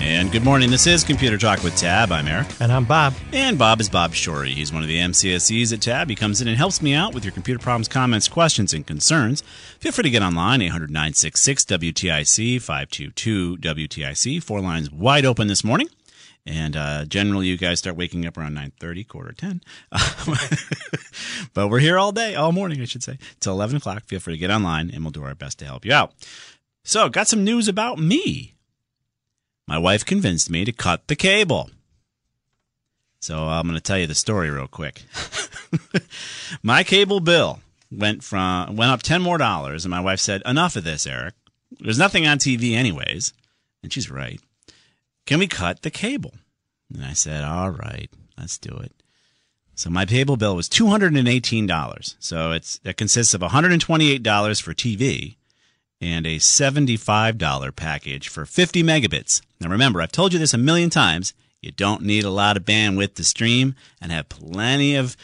And good morning. This is Computer Talk with Tab. I'm Eric. And I'm Bob. And Bob is Bob Shorey. He's one of the MCSEs at Tab. He comes in and helps me out with your computer problems, comments, questions, and concerns. Feel free to get online, 800 966 WTIC, 522 WTIC. Four lines wide open this morning. And uh, generally, you guys start waking up around 9.30, quarter 10. but we're here all day, all morning, I should say, till 11 o'clock. Feel free to get online, and we'll do our best to help you out. So, got some news about me my wife convinced me to cut the cable. So I'm going to tell you the story real quick. my cable bill went from went up 10 more dollars and my wife said, "Enough of this, Eric. There's nothing on TV anyways." And she's right. Can we cut the cable? And I said, "All right, let's do it." So my cable bill was $218. So it's it consists of $128 for TV and a $75 package for 50 megabits. Now remember, I've told you this a million times. You don't need a lot of bandwidth to stream and have plenty of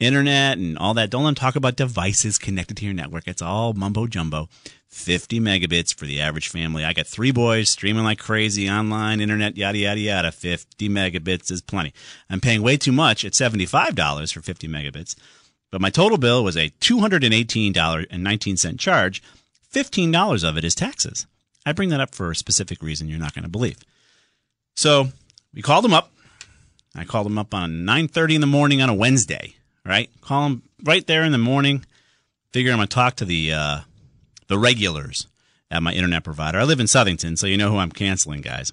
internet and all that. Don't let them talk about devices connected to your network. It's all mumbo jumbo. 50 megabits for the average family. I got three boys streaming like crazy online, internet, yada, yada, yada. 50 megabits is plenty. I'm paying way too much at $75 for 50 megabits, but my total bill was a $218.19 charge. $15 of it is taxes. I bring that up for a specific reason you're not going to believe. So we called them up. I called them up on 9:30 in the morning on a Wednesday. Right, call them right there in the morning. Figure I'm going to talk to the uh, the regulars at my internet provider. I live in Southington, so you know who I'm canceling, guys.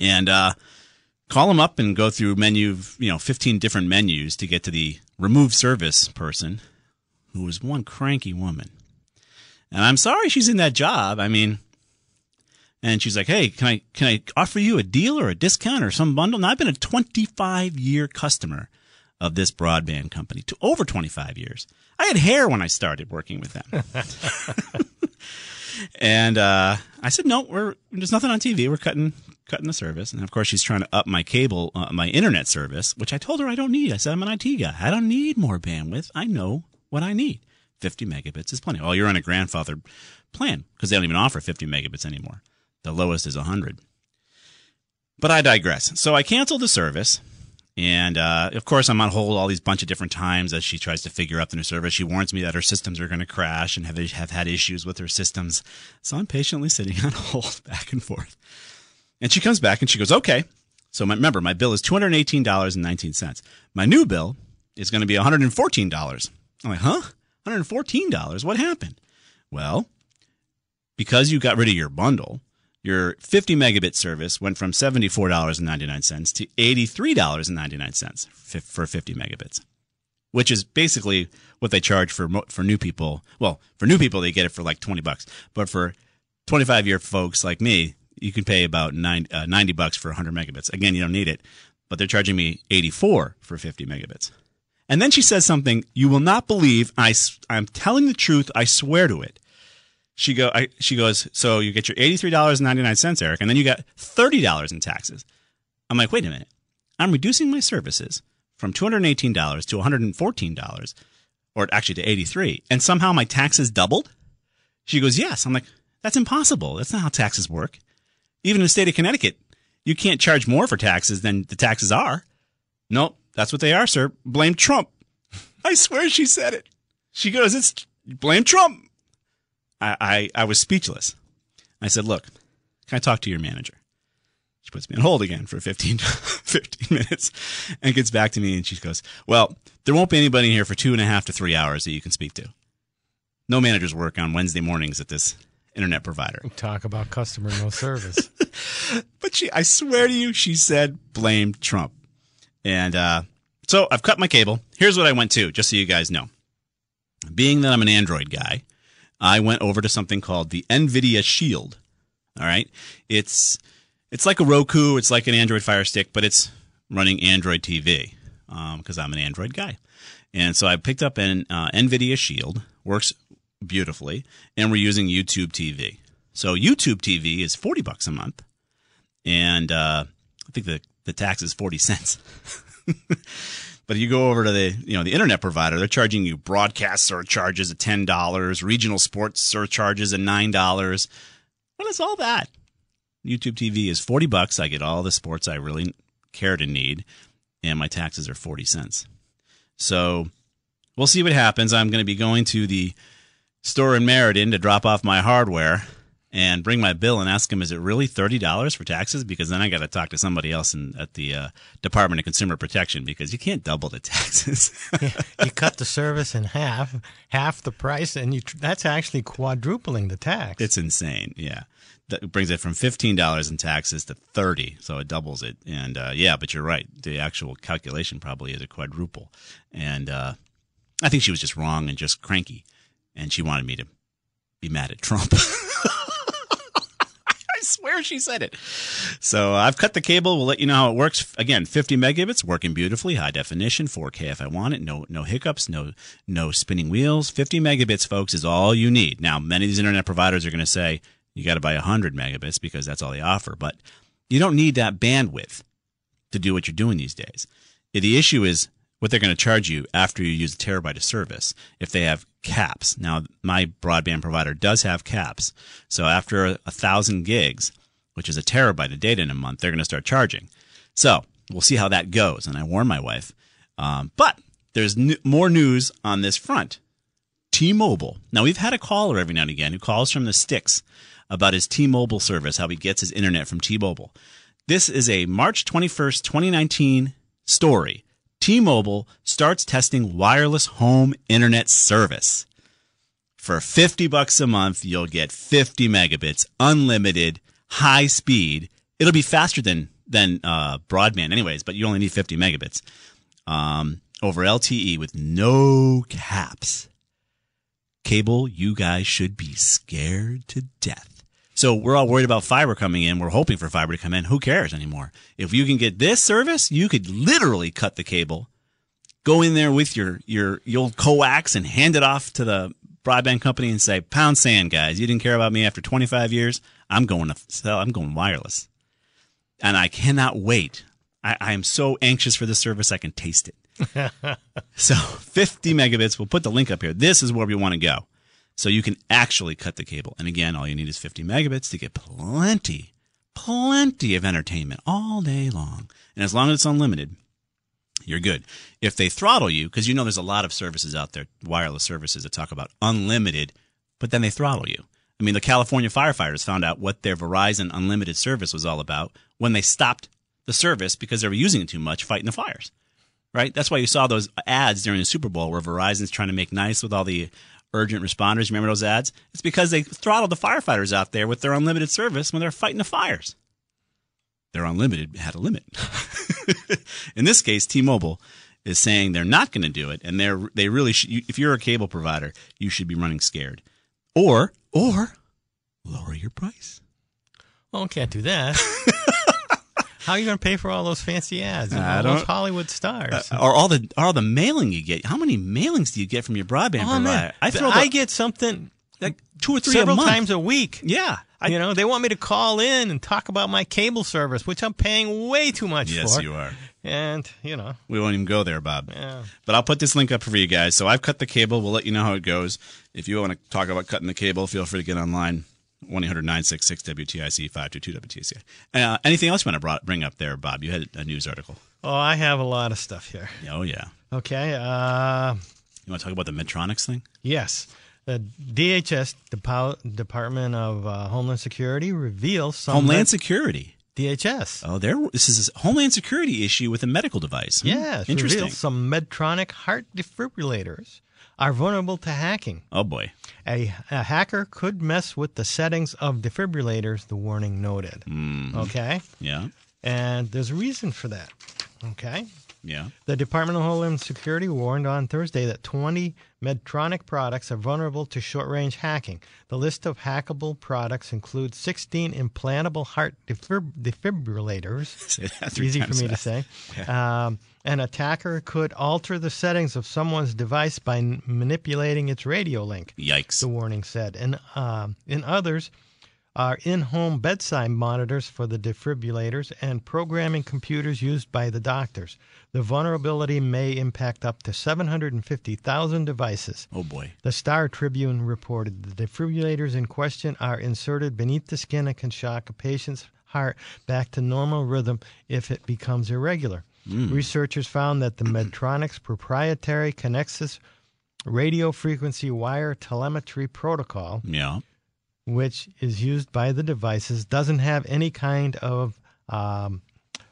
And uh, call them up and go through menu, you know, 15 different menus to get to the remove service person, who was one cranky woman. And I'm sorry she's in that job. I mean, and she's like, "Hey, can I can I offer you a deal or a discount or some bundle?" Now I've been a 25 year customer of this broadband company, to over 25 years. I had hair when I started working with them, and uh, I said, "No, we're there's nothing on TV. We're cutting cutting the service." And of course, she's trying to up my cable, uh, my internet service, which I told her I don't need. I said I'm an IT guy. I don't need more bandwidth. I know what I need. 50 megabits is plenty. Well, you're on a grandfathered plan because they don't even offer 50 megabits anymore. The lowest is 100. But I digress. So I canceled the service. And uh, of course, I'm on hold all these bunch of different times as she tries to figure out the new service. She warns me that her systems are going to crash and have, have had issues with her systems. So I'm patiently sitting on hold back and forth. And she comes back and she goes, okay. So my, remember, my bill is $218.19. My new bill is going to be $114. I'm like, huh? $114. What happened? Well, because you got rid of your bundle, your 50 megabit service went from $74.99 to $83.99 for 50 megabits, which is basically what they charge for for new people. Well, for new people they get it for like 20 bucks, but for 25 year folks like me, you can pay about 90, uh, 90 bucks for 100 megabits. Again, you don't need it, but they're charging me 84 for 50 megabits. And then she says something you will not believe. I, I'm telling the truth. I swear to it. She go. I, she goes. So you get your eighty three dollars and ninety nine cents, Eric, and then you got thirty dollars in taxes. I'm like, wait a minute. I'm reducing my services from two hundred eighteen dollars to one hundred fourteen dollars, or actually to eighty three, and somehow my taxes doubled. She goes, yes. I'm like, that's impossible. That's not how taxes work. Even in the state of Connecticut, you can't charge more for taxes than the taxes are. Nope, that's what they are, sir. Blame Trump. I swear she said it. She goes, it's blame Trump. I, I, I was speechless. I said, look, can I talk to your manager? She puts me on hold again for 15, 15 minutes and gets back to me and she goes, Well, there won't be anybody here for two and a half to three hours that you can speak to. No managers work on Wednesday mornings at this internet provider. Talk about customer no service. But she, I swear to you, she said blame Trump. And uh, so I've cut my cable. Here's what I went to, just so you guys know. Being that I'm an Android guy, I went over to something called the NVIDIA Shield. All right, it's it's like a Roku, it's like an Android Fire Stick, but it's running Android TV because I'm an Android guy. And so I picked up an uh, NVIDIA Shield, works beautifully, and we're using YouTube TV. So YouTube TV is forty bucks a month, and uh, I think the the tax is forty cents. but you go over to the you know the internet provider, they're charging you broadcast surcharges at ten dollars, regional sports surcharges at nine dollars. What is all that? YouTube TV is forty bucks. I get all the sports I really care to need, and my taxes are forty cents. So we'll see what happens. I'm going to be going to the store in Meriden to drop off my hardware and bring my bill and ask them, is it really $30 for taxes? Because then I got to talk to somebody else in, at the uh, Department of Consumer Protection because you can't double the taxes. you cut the service in half, half the price, and you tr- that's actually quadrupling the tax. it's insane. Yeah. That brings it from $15 in taxes to 30 So it doubles it. And uh, yeah, but you're right. The actual calculation probably is a quadruple. And uh, I think she was just wrong and just cranky. And she wanted me to be mad at Trump. Swear she said it. So I've cut the cable. We'll let you know how it works. Again, 50 megabits, working beautifully, high definition, 4K if I want it. No, no hiccups, no, no spinning wheels. 50 megabits, folks, is all you need. Now, many of these internet providers are going to say you got to buy 100 megabits because that's all they offer, but you don't need that bandwidth to do what you're doing these days. The issue is what they're going to charge you after you use a terabyte of service if they have caps. Now, my broadband provider does have caps. So after a thousand gigs, which is a terabyte of data in a month, they're going to start charging. So we'll see how that goes. And I warned my wife. Um, but there's n- more news on this front. T-Mobile. Now we've had a caller every now and again who calls from the sticks about his T-Mobile service, how he gets his internet from T-Mobile. This is a March 21st, 2019 story. T-Mobile starts testing wireless home internet service. For 50 bucks a month, you'll get 50 megabits, unlimited, high speed. It'll be faster than than uh, broadband anyways, but you only need 50 megabits. Um, over LTE with no caps cable, you guys should be scared to death. So we're all worried about fiber coming in. We're hoping for fiber to come in. Who cares anymore? If you can get this service, you could literally cut the cable, go in there with your your, your old coax and hand it off to the broadband company and say, "Pound sand, guys. You didn't care about me after 25 years. I'm going to sell. I'm going wireless." And I cannot wait. I, I am so anxious for this service. I can taste it. So 50 megabits. We'll put the link up here. This is where we want to go. So you can actually cut the cable. And again, all you need is 50 megabits to get plenty, plenty of entertainment all day long. And as long as it's unlimited, you're good. If they throttle you, because you know there's a lot of services out there, wireless services that talk about unlimited, but then they throttle you. I mean, the California firefighters found out what their Verizon unlimited service was all about when they stopped the service because they were using it too much fighting the fires right? That's why you saw those ads during the Super Bowl where Verizon's trying to make nice with all the urgent responders. Remember those ads? It's because they throttled the firefighters out there with their unlimited service when they're fighting the fires. Their unlimited had a limit. In this case, T-Mobile is saying they're not going to do it, and they're they really should. If you're a cable provider, you should be running scared, or or lower your price. Well, can't do that. How are you going to pay for all those fancy ads? and I all those Hollywood stars. Uh, or all the or all the mailing you get. How many mailings do you get from your broadband oh, provider? man. I throw the, I get something like two or three several a times a week. Yeah, I, you know, they want me to call in and talk about my cable service, which I'm paying way too much yes, for. Yes, you are. And, you know, We won't even go there, Bob. Yeah. But I'll put this link up for you guys. So I've cut the cable. We'll let you know how it goes. If you want to talk about cutting the cable, feel free to get online. 1 800 966 WTIC 522 WTIC. Uh, anything else you want to brought, bring up there, Bob? You had a news article. oh, I have a lot of stuff here. Oh, yeah. Okay. Uh, You want to talk about the Medtronics thing? yes. The DHS, Depo- Department of uh, Homeland Security, reveals some Homeland Security. DHS. Oh, there. This is a Homeland Security issue with a medical device. Hmm, Yes, interesting. some Medtronic heart defibrillators are vulnerable to hacking. Oh boy. A, a hacker could mess with the settings of defibrillators, the warning noted. Mm-hmm. Okay? Yeah. And there's a reason for that. Okay? Yeah. The Department of Homeland Security warned on Thursday that 20 Medtronic products are vulnerable to short range hacking. The list of hackable products includes 16 implantable heart defib- defibrillators. Easy for me to fast. say. Um, an attacker could alter the settings of someone's device by n- manipulating its radio link, Yikes. the warning said. And um, in others, are in home bedside monitors for the defibrillators and programming computers used by the doctors. The vulnerability may impact up to 750,000 devices. oh boy. The Star Tribune reported the defibrillators in question are inserted beneath the skin and can shock a patient's heart back to normal rhythm if it becomes irregular. Hmm. Researchers found that the Medtronic's proprietary Conexus radio frequency wire telemetry protocol, Yeah. Which is used by the devices, doesn't have any kind of um,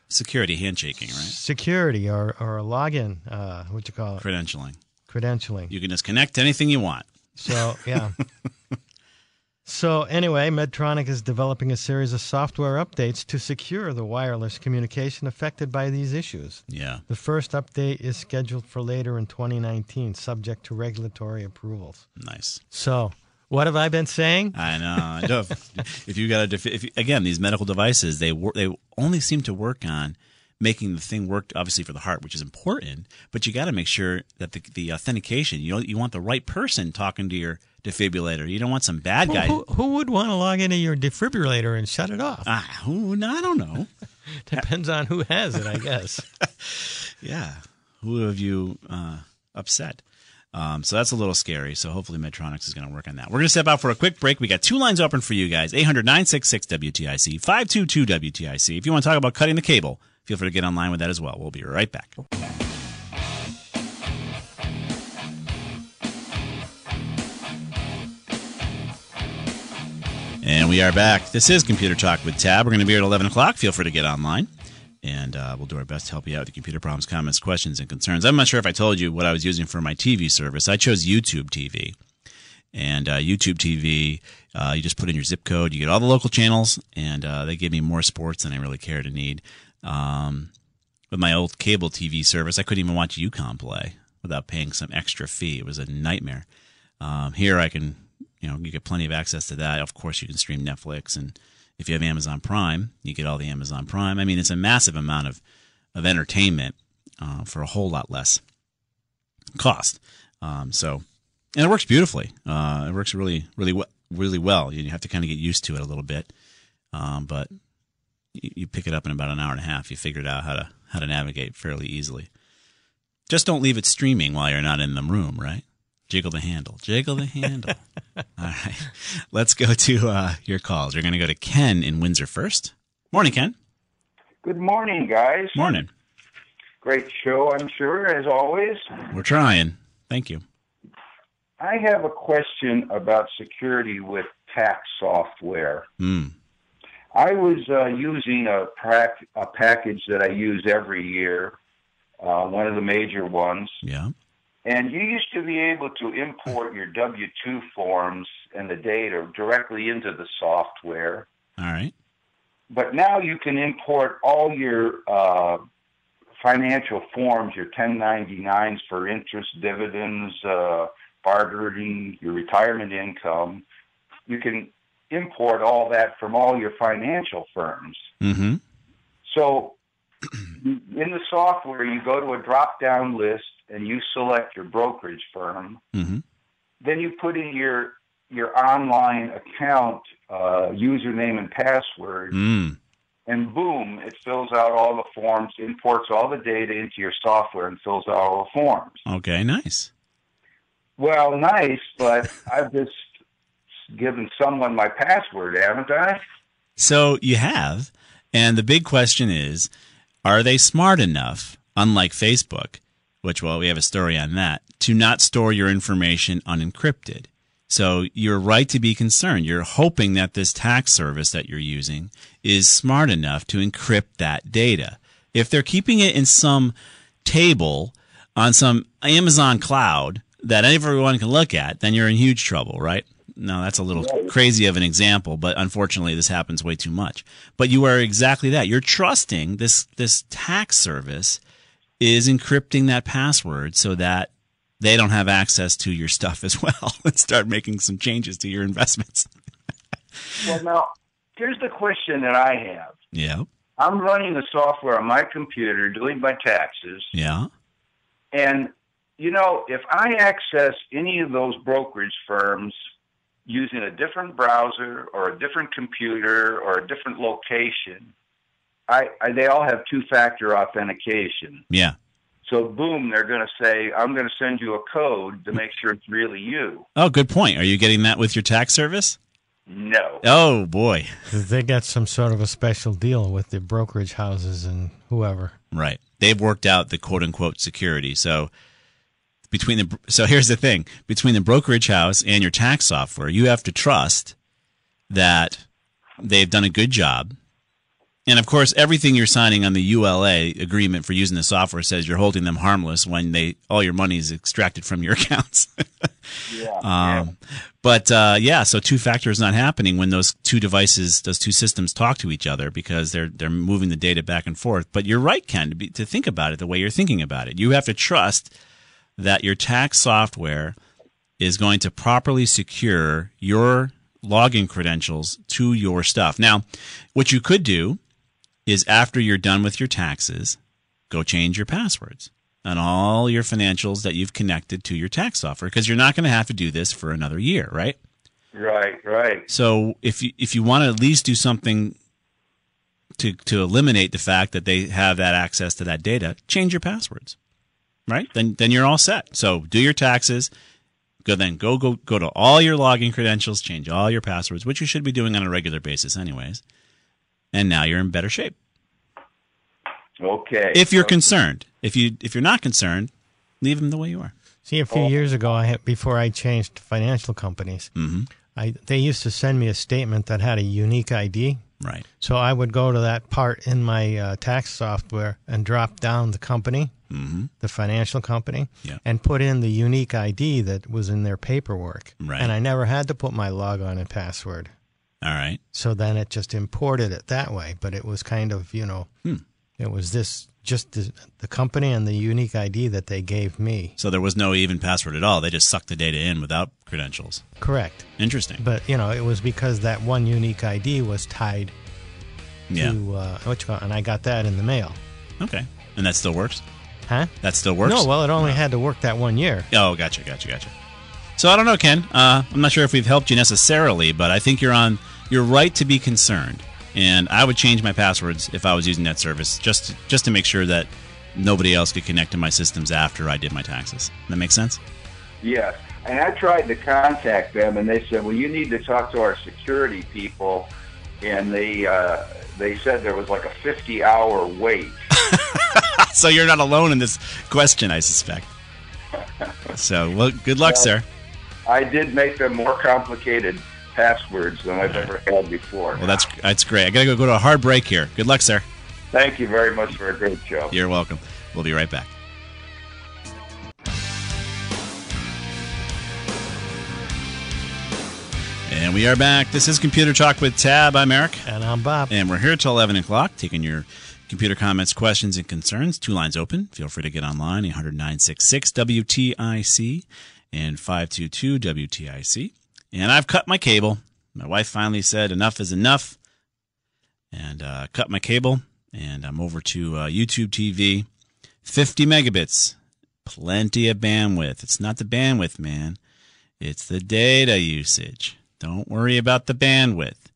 Security handshaking, right? security or, or a login, uh, what you call it, Credentialing. credentialing. You can just connect to anything you want. So yeah. so anyway, Medtronic is developing a series of software updates to secure the wireless communication affected by these issues. Yeah. The first update is scheduled for later in 2019, subject to regulatory approvals. Nice. So, what have I been saying? I know. If, if you got a, def- again, these medical devices, they wor- they only seem to work on making the thing work, obviously for the heart, which is important. But you got to make sure that the, the authentication, you know, you want the right person talking to your defibrillator. You don't want some bad Who, guy. who, who would want to log into your defibrillator and shut it off? Ah, who? I don't know. Depends on who has it, I guess. Yeah. Who have you uh, upset? Um, so that's a little scary. So hopefully Medtronics is going to work on that. We're going to step out for a quick break. We got two lines open for you guys 800 966 WTIC, 522 WTIC. If you want to talk about cutting the cable, feel free to get online with that as well. We'll be right back. And we are back. This is Computer Talk with Tab. We're going to be here at 11 o'clock. Feel free to get online, and uh, we'll do our best to help you out with computer problems, comments, questions, and concerns. I'm not sure if I told you what I was using for my TV service. I chose YouTube TV. And uh, YouTube TV, uh, you just put in your zip code, you get all the local channels, and uh, they give me more sports than I really care to need. Um, with my old cable TV service, I couldn't even watch UConn play without paying some extra fee. It was a nightmare. Um, here, I can, you know, you get plenty of access to that. Of course, you can stream Netflix, and if you have Amazon Prime, you get all the Amazon Prime. I mean, it's a massive amount of of entertainment uh, for a whole lot less cost. Um, so, and it works beautifully. Uh, it works really, really, we- really well. You have to kind of get used to it a little bit, um, but you, you pick it up in about an hour and a half. You figured out how to how to navigate fairly easily. Just don't leave it streaming while you're not in the room, right? Jiggle the handle. Jiggle the handle. All right. Let's go to uh, your calls. We're going to go to Ken in Windsor first. Morning, Ken. Good morning, guys. Morning. Great show, I'm sure, as always. We're trying. Thank you. I have a question about security with tax software. Hmm. I was uh, using a, prac- a package that I use every year, uh, one of the major ones, Yeah. And you used to be able to import your W 2 forms and the data directly into the software. All right. But now you can import all your uh, financial forms, your 1099s for interest, dividends, uh, bartering, your retirement income. You can import all that from all your financial firms. Mm-hmm. So in the software, you go to a drop down list and you select your brokerage firm. Mm-hmm. Then you put in your your online account uh, username and password Mm. and boom, it fills out all the forms, imports all the data into your software, and fills out all the forms. Okay. Nice. Well, nice, but I've just given someone my password, haven't I? So you have, and the big question is, are they smart enough, unlike Facebook, which well we have a story on that, to not store your information unencrypted? So you're right to be concerned. You're hoping that this tax service that you're using is smart enough to encrypt that data. If they're keeping it in some table on some Amazon cloud that everyone can look at, then you're in huge trouble, right? now that's a little crazy of an example, but unfortunately this happens way too much. But you are exactly that. You're trusting this this tax service is encrypting that password so that they don't have access to your stuff as well and start making some changes to your investments. Well, now, here's the question that I have. Yeah. I'm running the software on my computer, doing my taxes, Yeah. and you know, if I access any of those brokerage firms using a different browser or a different computer or a different location, I, I they all have two-factor authentication. Yeah. So boom, they're going to say, "I'm going to send you a code to make sure it's really you." Oh, good point. Are you getting that with your tax service? No. Oh boy. They got some sort of a special deal with the brokerage houses and whoever. Right. They've worked out the quote unquote security. So between the so here's the thing, between the brokerage house and your tax software, you have to trust that they've done a good job. And of course, everything you're signing on the EULA agreement for using the software says you're holding them harmless when they all your money is extracted from your accounts. Yeah. Um, but uh, yeah, so two factor is not happening when those two devices, those two systems talk to each other because they're they're moving the data back and forth. But you're right, Ken, to, be, to think about it the way you're thinking about it. You have to trust that your tax software is going to properly secure your login credentials to your stuff. Now, what you could do is after you're done with your taxes, go change your passwords on all your financials that you've connected to your tax software because you're not going to have to do this for another year, right? Right. Right. So if you if you want to at least do something to to eliminate the fact that they have that access to that data, change your passwords. Right? Then then you're all set. So do your taxes. Go then go go go to all your login credentials, change all your passwords, which you should be doing on a regular basis anyways. And now you're in better shape. Okay. If you're concerned. If you if you're not concerned, leave them the way you are. See, a few years ago, I had, before I changed financial companies, Mhm. I they used to send me a statement that had a unique ID. Right. So I would go to that part in my uh, tax software and drop down the company, Mhm. the financial company, Yeah. and put in the unique ID that was in their paperwork. Right. And I never had to put my logon and password. All right. So then it just imported it that way. But it was kind of, you know, Hmm. It was this just the, the company and the unique ID that they gave me. So there was no even password at all. They just sucked the data in without credentials. Correct. Interesting. But, you know, it was because that one unique ID was tied Yeah. to, uh, what you call, and I got that in the mail. Okay. And that still works? Huh? That still works? No, well, it only had to work that one year. Oh, gotcha, gotcha, gotcha. So I don't know, Ken. Uh, I'm not sure if we've helped you necessarily, but I think you're on. You're right to be concerned, and I would change my passwords if I was using that service, just to, just to make sure that nobody else could connect to my systems after I did my taxes. That makes sense. Yes. And I tried to contact them, and they said, "Well, you need to talk to our security people," and they uh, they said there was like a 50 hour wait. so you're not alone in this question, I suspect. So, well, good luck, Well, sir. I did make them more complicated passwords than I've ever had before. Well, that's that's great. I gotta go go to a hard break here. Good luck, sir. Thank you very much for a great show. You're welcome. We'll be right back. And we are back. This is Computer Talk with Tab. I'm Eric. And I'm Bob. And we're here till 11 o'clock taking your computer comments, questions, and concerns. Two lines open. Feel free to get online, 80966 WTIC and 522 WTIC. And I've cut my cable. My wife finally said enough is enough and uh, cut my cable. And I'm over to uh, YouTube TV. 50 megabits. Plenty of bandwidth. It's not the bandwidth, man. It's the data usage. Don't worry about the bandwidth.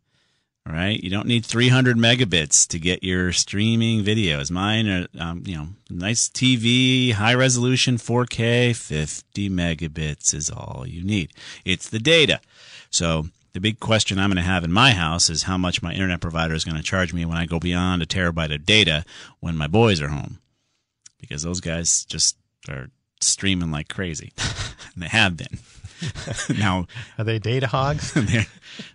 All right, you don't need 300 megabits to get your streaming videos. Mine are, um, you know, nice TV, high resolution, 4K, 50 megabits is all you need. It's the data. So the big question I'm going to have in my house is how much my internet provider is going to charge me when I go beyond a terabyte of data when my boys are home, because those guys just are streaming like crazy, and they have been. now Are they data hogs? they're,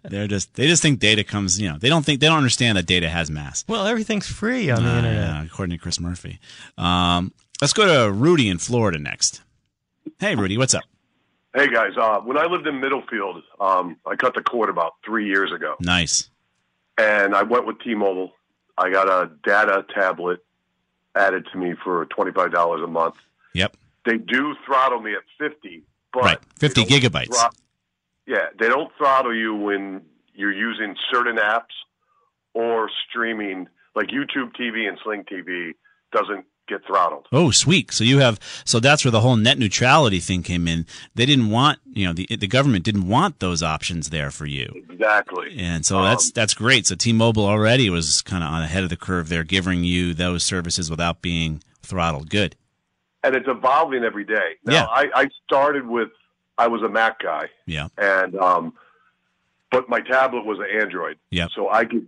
they're just they just think data comes. You know, they don't think they don't understand that data has mass. well, everything's free on the Uh, internet. yeah, according to Chris Murphy. Um, let's go to Rudy in Florida next. Hey, Rudy, what's up? Hey guys, uh, when I lived in Middlefield, um, I cut the cord about three years ago, Nice. and I went with T-Mobile. I got a data tablet added to me for twenty five dollars a month. Yep. They do throttle me at fifty, but Right. 50 gigabytes. yeah, they don't throttle you when you're using certain apps or streaming, like YouTube TV and Sling TV doesn't get throttled. Oh, sweet. So you have so that's where the whole net neutrality thing came in. They didn't want you know the the government didn't want those options there for you, Exactly. and so Um, that's that's great. So T-Mobile already was kind of on ahead of the curve there, giving you those services without being throttled. Good. And it's evolving every day. Now, Yeah. I, I started with I was a Mac guy, Yeah. and um, but my tablet was an Android. Yep. So I could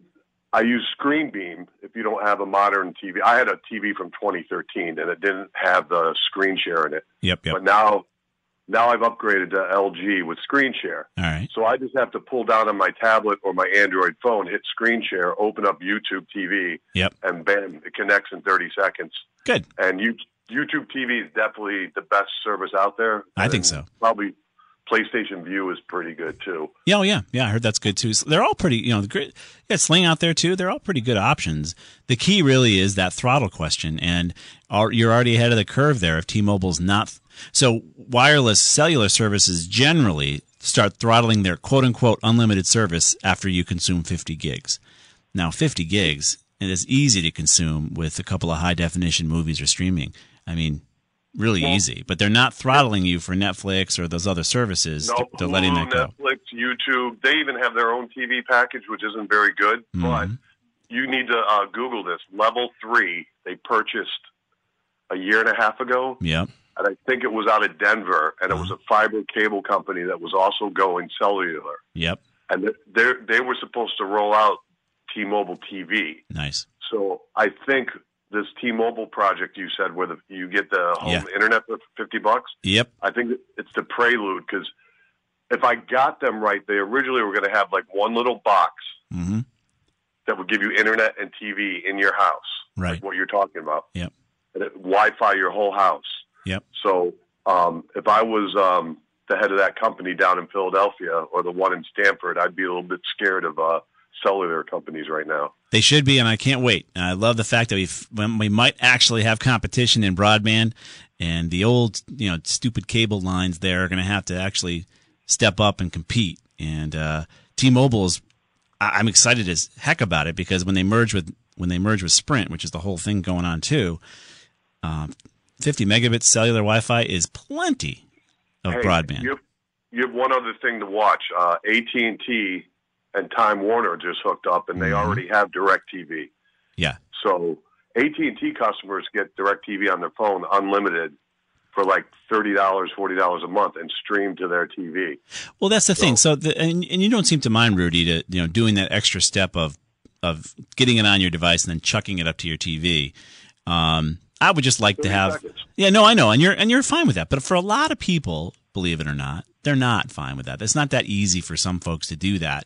I use Screen Beam if you don't have a modern TV. I had a TV from 2013, and it didn't have the screen share in it. Yep. Yep. But now now I've upgraded to LG with screen share. All right. So I just have to pull down on my tablet or my Android phone, hit screen share, open up YouTube TV, Yep. and bam, it connects in 30 seconds. Good. And you, YouTube TV is definitely the best service out there. I think so. Probably PlayStation Vue is pretty good too. Yeah, oh yeah, yeah. I heard that's good too. So they're all pretty, you know, the great. Yeah, Sling out there too. They're all pretty good options. The key really is that throttle question, and are, you're already ahead of the curve there. If T-Mobile's not, so wireless cellular services generally start throttling their quote unquote unlimited service after you consume 50 gigs. Now, 50 gigs it is easy to consume with a couple of high definition movies or streaming. I mean, really easy. But they're not throttling you for Netflix or those other services. No, they're letting that go. Netflix, YouTube, they even have their own TV package, which isn't very good. Mm-hmm. But you need to uh, Google this. Level three, they purchased a year and a half ago, Yep. and I think it was out of Denver, and it was Uh-huh. a fiber cable company that was also going cellular, Yep. and they they were supposed to roll out T-Mobile TV. Nice. So I think this T-Mobile project you said, where the, you get the home Yeah. internet for fifty bucks. Yep. I think it's the prelude because if I got them right, they originally were going to have like one little box hmm that would give you internet and TV in your house, Right. like what you're talking about, Yep. and it, Wi-Fi your whole house. Yep. So um, if I was um, the head of that company down in Philadelphia or the one in Stamford, I'd be a little bit scared of uh, cellular companies right now. They should be, and I can't wait. I love the fact that we when we might actually have competition in broadband, and the old you know stupid cable lines there are going to have to actually step up and compete. And uh, T-Mobile is, I- I'm excited as heck about it because when they merge with when they merge with Sprint, which is the whole thing going on too, um, 50 megabits cellular Wi-Fi is plenty of Hey, broadband. You have, you have one other thing to watch. Uh, AT&T and Time Warner just hooked up, and they Mhm. already have DirecTV. Yeah. So AT&T customers get DirecTV on their phone unlimited for like thirty dollars, forty dollars a month, and stream to their TV. Well, that's the thing. So, the, and, and you don't seem to mind, Rudy, to you know doing that extra step of of getting it on your device and then chucking it up to your TV. Um, I would just like to have. seconds. Yeah, no, I know, and you're and you're fine with that. But for a lot of people, believe it or not, they're not fine with that. It's not that easy for some folks to do that.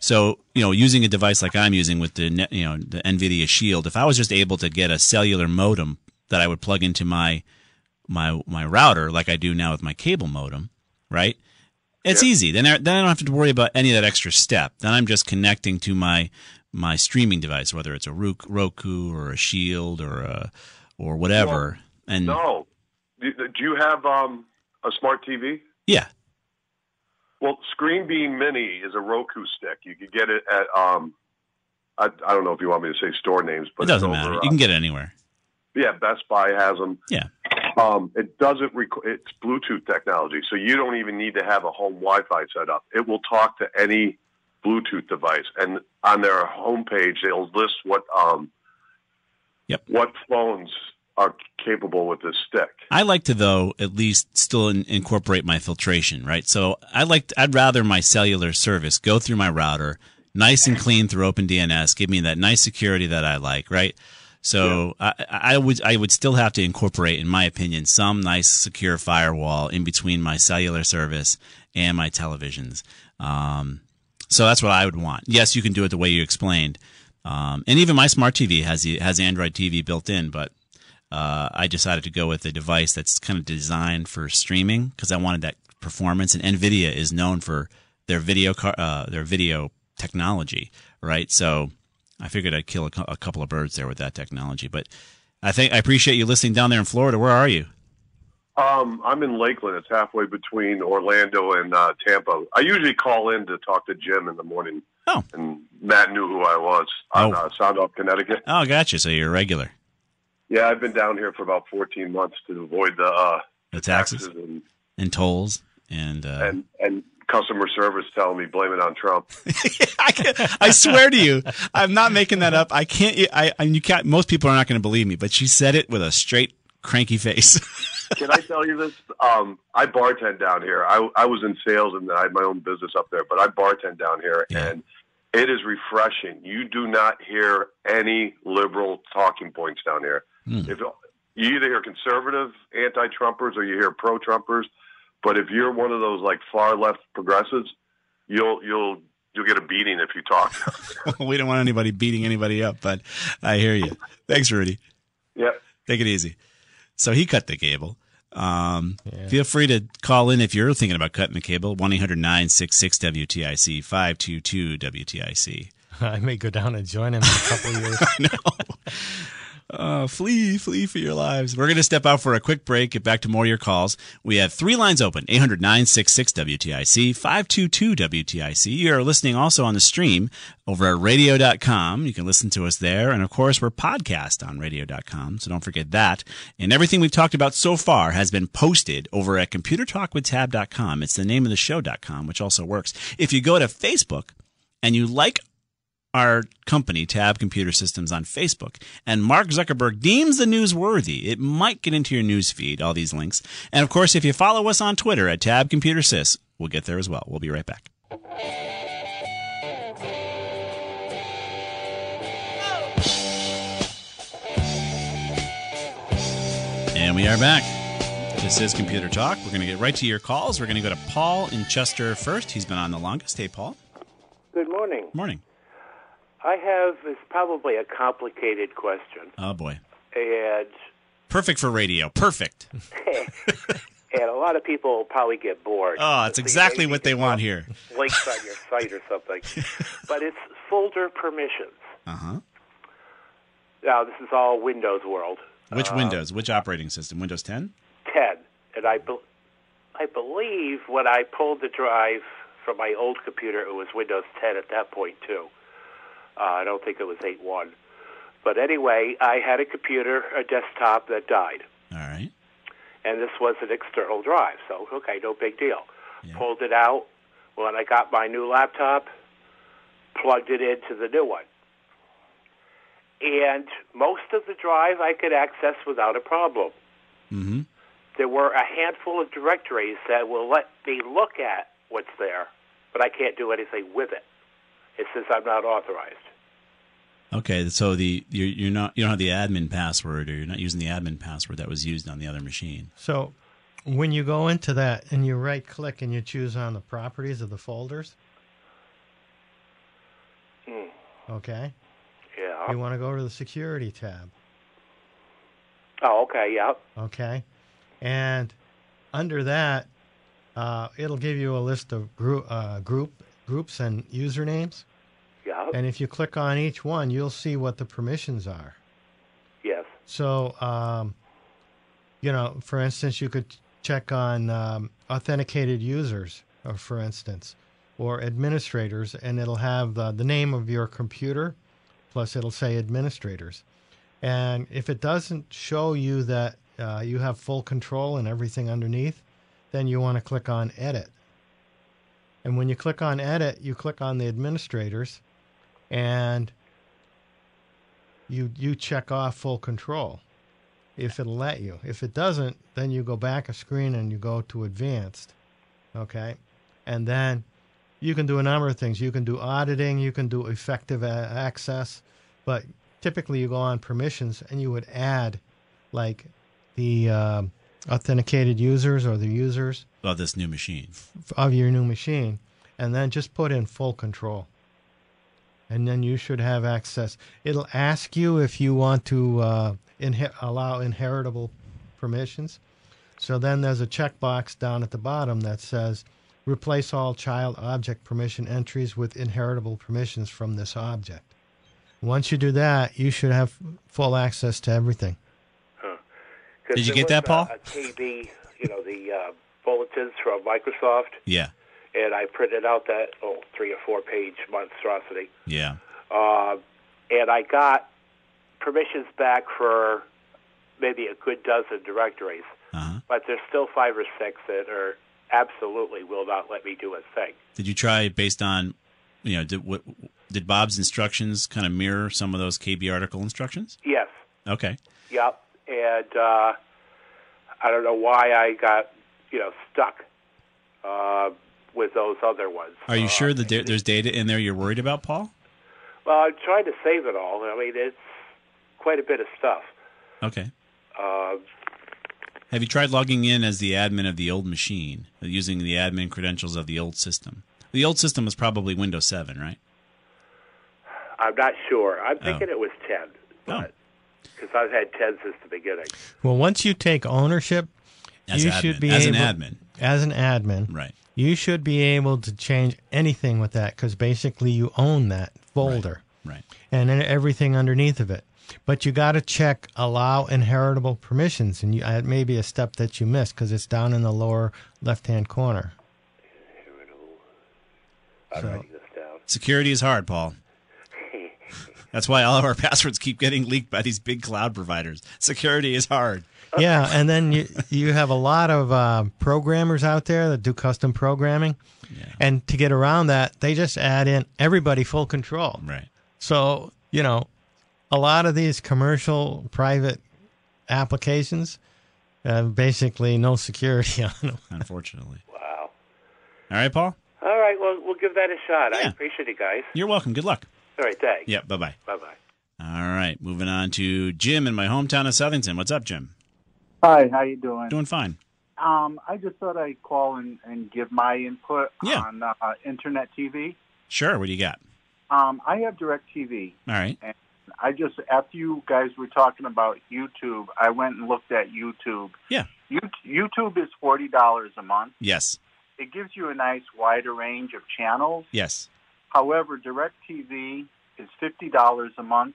So, you know, using a device like I'm using with the you know the NVIDIA Shield, if I was just able to get a cellular modem that I would plug into my my my router like I do now with my cable modem, right? It's easy. Then I, then I don't have to worry about any of that extra step. Then I'm just connecting to my my streaming device, whether it's a Roku or a Shield or a or whatever. and No, do you have um, a smart TV? yeah, Well, Screen Beam Mini is a Roku stick. You could get it at um, I, I don't know if you want me to say store names, but it doesn't over, matter. uh, You can get it anywhere. Yeah, Best Buy has them. Yeah. Um, it doesn't. Rec- it's Bluetooth technology, so you don't even need to have a home Wi-Fi set up. It will talk to any Bluetooth device, and on their homepage, they'll list what um, Yep. what phones are capable with this stick. I like to though at least still in, incorporate my filtration, right? So I like I'd rather my cellular service go through my router, nice and clean through OpenDNS, give me that nice security that I like, right? So I, I would I would still have to incorporate, in my opinion, some nice secure firewall in between my cellular service and my televisions. Um, so that's what I would want. Yes, you can do it the way you explained, um, and even my smart TV has has Android TV built in. But uh, I decided to go with a device that's kind of designed for streaming because I wanted that performance. And Nvidia is known for their video car, uh, their video technology, right? So I figured I'd kill a, a couple of birds there with that technology. But I think I appreciate you listening down there in Florida. Where are you? Um, I'm in Lakeland. It's halfway between Orlando and uh, Tampa. I usually call in to talk to Jim in the morning. Oh. And Matt knew who I was on Oh. uh, Sound Off, Connecticut. Oh, gotcha. So you're a regular. Yeah, I've been down here for about 14 months to avoid the, uh, The taxes and, and tolls and uh, and and customer service telling me blame it on Trump. I, can't- I swear to you, I'm not making that up. I can't. I, I you can't. Most people are not going to believe me, but she said it with a straight cranky face. Can I tell you this? Um, I bartend down here. I, I was in sales and I had my own business up there, but I bartend down here, and it is refreshing. You do not hear any liberal talking points down here. If you either hear conservative anti-Trumpers or you hear pro-Trumpers, but if you're one of those like far left progressives, you'll you'll you'll get a beating if you talk. we don't want anybody beating anybody up, but I hear you. Thanks, Rudy. yep. Take it easy. So he cut the cable. Um, Feel free to call in if you're thinking about cutting the cable. 1 800 966 WTIC 522 WTIC. I may go down and join him in a couple of years. Uh, flee, flee for your lives. We're going to step out for a quick break, get back to more of your calls. We have three lines open 800 966 WTIC, 522 WTIC. You're listening also on the stream over at radio.com. You can listen to us there. And of course, we're podcast on radio.com. So don't forget that. And everything we've talked about so far has been posted over at computertalkwithtab.com. It's the name of the show.com, which also works. If you go to Facebook and you like our company, Tab Computer Systems, on Facebook, and Mark Zuckerberg deems the news worthy, it might get into your news feed, all these links. And of course, if you follow us on Twitter at Tab Computer Sys, we'll get there as well. We'll be right back. And we are back. This is Computer Talk. We're going to get right to your calls. We're going to go to Paul in Chester first. He's been on the longest. Hey, Paul. Good morning. Morning. I have it's probably a complicated question, Oh, boy. and Perfect for radio. Perfect. and a lot of people will probably get bored. Oh, it's exactly what they want here. Links on your site or something, but it's folder permissions. Uh huh. Now this is all Windows world. Which Uh, Windows? Which operating system? Windows 10? 10, and I be- I believe when I pulled the drive from my old computer, it was Windows 10 at that point too. Uh, I don't think it was 8.1. But anyway, I had a computer, a desktop that died. All right. and this was an external drive. So, okay, no big deal. Pulled it out. When I got my new laptop, plugged it into the new one. And most of the drive I could access without a problem. Mm-hmm. There were a handful of directories that will let me look at what's there, but I can't do anything with it. It says I'm not authorized. Okay, so the you're, you're not you don't have the admin password, or you're not using the admin password that was used on the other machine. So when you go into that and you right click and you choose on the properties of the folders, Hmm. okay, Yeah. you want to go to the security tab, Oh, okay, yeah. okay, and under that, uh, it'll give you a list of group, uh, group groups and usernames. Yeah. And if you click on each one, you'll see what the permissions are. Yes. So, um, you know, for instance, you could check on um, authenticated users, for instance, or administrators, and it'll have the, the name of your computer, plus it'll say administrators. And if it doesn't show you that uh, you have full control and everything underneath, then you want to click on edit. And when you click on edit, you click on the administrators and you you check off full control if it'll let you. If it doesn't, then you go back a screen and you go to advanced. Okay? And then you can do a number of things. You can do auditing, you can do effective access, but typically you go on permissions and you would add like the um, authenticated users or the users Of this new machine. of your new machine, and then just put in full control. And then you should have access. It'll ask you if you want to uh, inhe- allow inheritable permissions. So then there's a checkbox down at the bottom that says replace all child object permission entries with inheritable permissions from this object. Once you do that, you should have full access to everything. Did you get that, Paul? A, a KB, you know, the uh, bulletins from Microsoft, Yeah. and I printed out that oh three or four page monstrosity, Yeah. uh, and I got permissions back for maybe a good dozen directories, Uh-huh. but there's still five or six that are absolutely will not let me do a thing. Did you try based on, you know, did what did Bob's instructions kind of mirror some of those KB article instructions? Yes, Okay. yep, and uh, I don't know why I got you know stuck uh, with those other ones. Are you Uh, sure that there, there's data in there you're worried about, Paul? Well, I'm trying to save it all. I mean, it's quite a bit of stuff. Okay. Uh, Have you tried logging in as the admin of the old machine, using the admin credentials of the old system? The old system was probably Windows 7, right? I'm not sure. I'm Oh. thinking it was 10, but because I've had Ted since the beginning. Well, once you take ownership, As you admin. should be As an admin. As an admin, Right. You should be able to change anything with that because basically you own that folder, Right. and then everything underneath of it. But you got to check allow inheritable permissions, and you, it may be a step that you missed because it's down in the lower left-hand corner. I'm So- writing this down. Security is hard, Paul. That's why all of our passwords keep getting leaked by these big cloud providers. Security is hard. yeah, and then you you have a lot of uh, programmers out there that do custom programming, and to get around that, they just add in everybody full control. Right. So you know, a lot of these commercial private applications have basically no security on them. Unfortunately. Wow. All right, Paul? All right, well, we'll give that a shot. I appreciate it, guys. You're welcome. Good luck. All right, thanks. Yeah, bye bye. Bye bye. All right, moving on to Jim in my hometown of Southington. What's up, Jim? Hi, how you doing? Doing fine. Um, I just thought I'd call and, and give my input Yeah. on uh, internet TV. Sure. What do you got? Um, I have Direct TV, All right. and I just after you guys were talking about YouTube, I went and looked at YouTube. Yeah. You- YouTube is forty dollars a month. Yes. It gives you a nice wider range of channels. Yes. However, DirecTV is fifty dollars a month.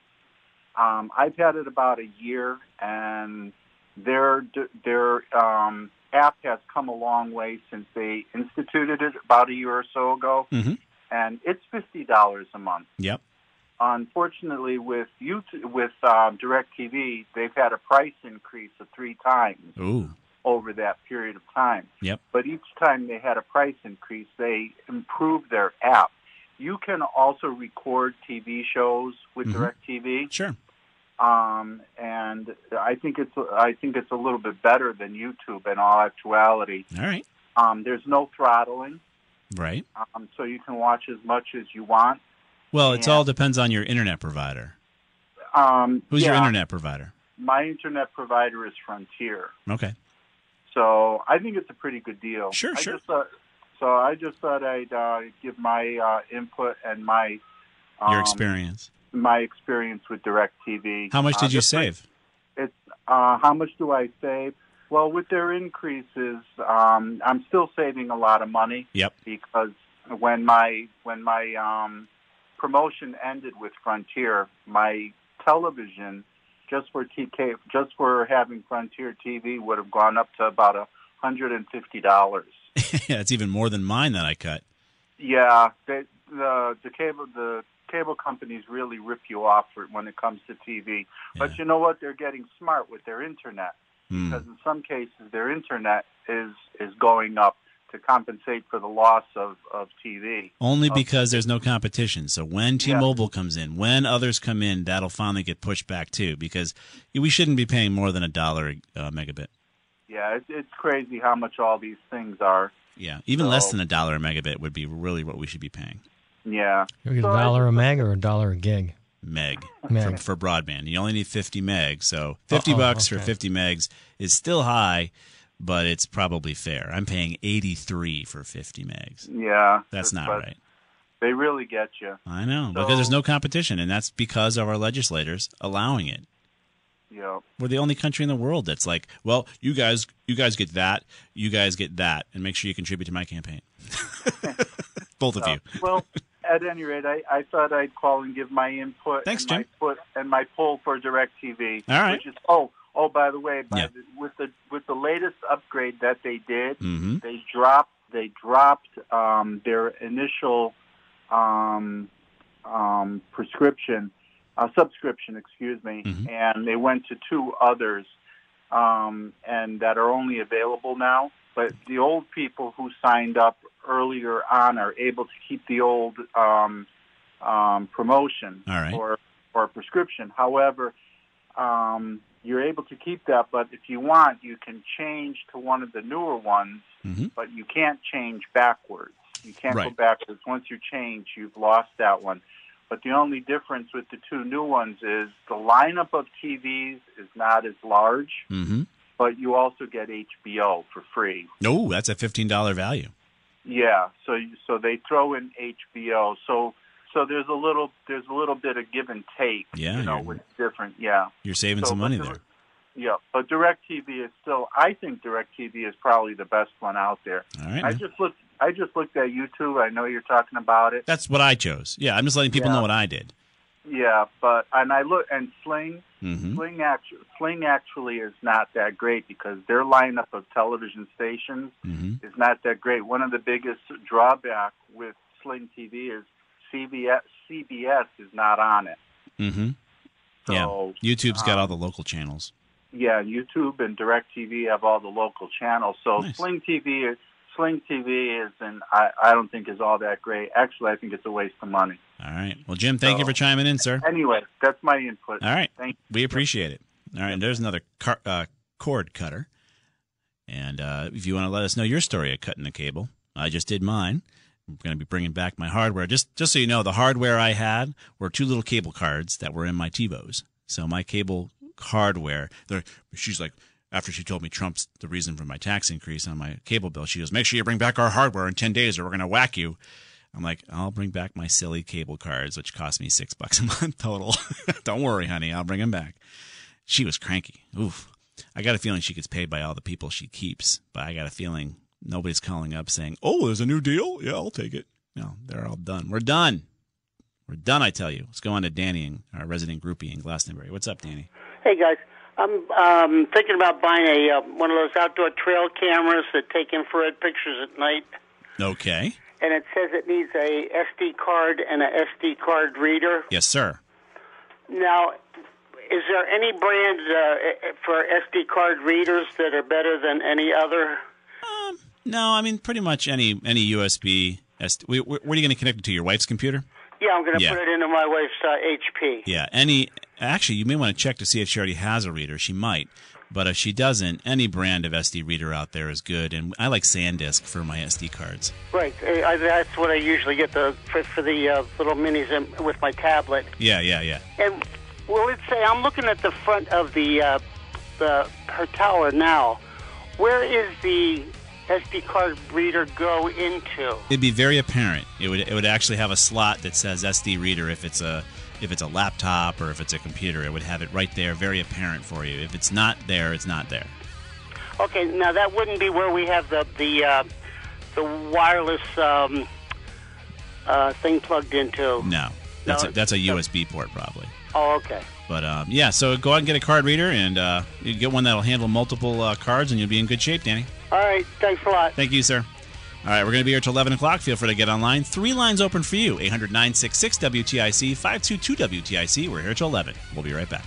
Um, I've had it about a year, and their their um, app has come a long way since they instituted it about a year or so ago, Mm-hmm. and it's fifty dollars a month. Yep. Unfortunately, with YouTube, with um, DirecTV, they've had a price increase of three times Ooh. over that period of time. Yep. But each time they had a price increase, they improved their app. You can also record TV shows with Mhm. DirecTV. Sure. Um, and I think it's I think it's a little bit better than YouTube in all actuality. All right. Um, there's no throttling, Right. um, so you can watch as much as you want. Well, it all depends on your internet provider. Um, Who's your internet provider? My internet provider is Frontier. Okay. So I think it's a pretty good deal. Sure, I sure. Just thought, so I just thought I'd uh, give my uh, input and my um, Your experience. my experience with DirecTV. How much Uh, did you save? It's uh, how much do I save? Well, with their increases, um, I'm still saving a lot of money Yep. because when my when my um, promotion ended with Frontier, my television just for TK just for having Frontier TV would have gone up to about a hundred and fifty dollars. yeah, it's even more than mine that I cut. Yeah, they, the the cable the cable companies really rip you off for, when it comes to TV. But you know what? They're getting smart with their internet Hmm. because in some cases their internet is is going up to compensate for the loss of of TV. Only Of- because there's no competition. So when T-Mobile comes in, when others come in, that'll finally get pushed back too. Because we shouldn't be paying more than a dollar a megabit. Yeah, it's, it's crazy how much all these things are. Yeah, even less than a dollar a megabit would be really what we should be paying. Yeah. You get a dollar a meg or a dollar a gig. Meg, Meg. For, for broadband. You only need 50 meg. So 50 Oh, bucks for 50 megs is still high, but it's probably fair. I'm paying 83 for 50 megs. Yeah, That's not but right. They really get you. I know So- because there's no competition, and that's because of our legislators allowing it. Yeah. We're the only country in the world that's like, well, you guys, you guys get that, you guys get that, and make sure you contribute to my campaign. Both of So, you. well, at any rate, I, I thought I'd call and give my input Thanks, and Jim. my put and my poll for DirecTV. All right. Which is oh oh by the way, by Yeah. the, with the with the latest upgrade that they did, Mm-hmm. they dropped they dropped um, their initial um, um, prescription uh, subscription, excuse me, Mhm. and they went to two others, um, and that are only available now. But the old people who signed up earlier on are able to keep the old um, um, promotion right. or or prescription. However, um, you're able to keep that, but if you want, you can change to one of the newer ones, Mm-hmm. but you can't change backwards. You can't go backwards. Once you change, you've lost that one. But the only difference with the two new ones is the lineup of TVs is not as large, Mm-hmm. but you also get HBO for free. No, that's a fifteen dollar value. Yeah, so so they throw in HBO. So so there's a little there's a little bit of give and take. Yeah, you know, with different. Yeah, You're saving So, some money there. yeah. But DirecTV is still. I think DirecTV is probably the best one out there. All right. I man. just looked. I just looked at YouTube. I know you're talking about it. That's what I chose. Yeah, I'm just letting people Yeah. know what I did. Yeah, but and I look and Sling. Mm-hmm. Sling actually, Sling actually is not that great because their lineup of television stations Mm-hmm. is not that great. One of the biggest drawback with Sling TV is CBS. CBS is not on it. Mm-hmm. So, yeah. YouTube's got um, all the local channels. Yeah, YouTube and DirecTV have all the local channels. So Nice. Sling TV, is Sling TV is, and I, I don't think is all that great. Actually, I think it's a waste of money. All right. Well, Jim, thank you for chiming in, sir. Anyway, that's my input. All right. Thank We appreciate it. All right. And there's another car, uh, cord cutter. And uh, if you want to let us know your story of cutting the cable, I just did mine. I'm going to be bringing back my hardware. Just just so you know, the hardware I had were two little cable cards that were in my TiVos. So my cable hardware, she's like, after she told me Trump's the reason for my tax increase on my cable bill, she goes, make sure you bring back our hardware in 10 days or we're going to whack you. I'm like, I'll bring back my silly cable cards, which cost me six bucks a month total. Don't worry, honey. I'll bring them back. She was cranky. Oof. I got a feeling she gets paid by all the people she keeps, but I got a feeling nobody's calling up saying, "Oh, there's a new deal. Yeah, I'll take it." No, they're all done. We're done. We're done. I tell you. Let's go on to Danny, our resident groupie in Glastonbury. What's up, Danny? Hey guys, I'm um, thinking about buying a uh, one of those outdoor trail cameras that take infrared pictures at night, Okay. and it says it needs a SD card and a SD card reader. Yes, sir. Now, is there any brand uh, for SD card readers that are better than any other? No, I mean pretty much any any USB. SD, wh- wh- what are you going to connect it to? Your wife's computer? Yeah, I'm going to Yeah. put it into my wife's uh, HP. Yeah. Any. Actually, you may want to check to see if she already has a reader. She might. But if she doesn't, any brand of SD reader out there is good, and I like SanDisk for my SD cards. Right, uh, I, that's what I usually get the for, for the uh, little minis in, with my tablet. Yeah, yeah, yeah. And well, let's say I'm looking at the front of the uh, the her tower now. Where is the SD card reader go into? It'd be very apparent. It would it would actually have a slot that says SD reader if it's a if it's a laptop or if it's a computer. It would have it right there, very apparent for you. If it's not there, it's not there. Okay, now that wouldn't be where we have the the uh, the wireless um, uh, thing plugged into. No, that's No, a, that's a USB port probably. Oh, okay. But um, yeah, so go out and get a card reader, and uh, you get one that'll handle multiple uh, cards, and you'll be in good shape, Danny. All right, thanks a lot. Thank you, sir. All right, we're going to be here till 11 o'clock. Feel free to get online. Three lines open for you 800 966 WTIC, 522 WTIC. We're here till 11. We'll be right back.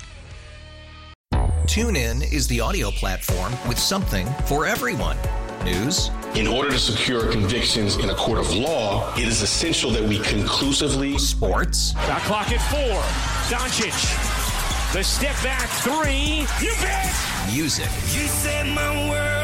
TuneIn is the audio platform with something for everyone. News, In order to secure convictions in a court of law, it is essential that we conclusively sports, Got clock at four. Doncic. The step back three. You bet. music, You set my world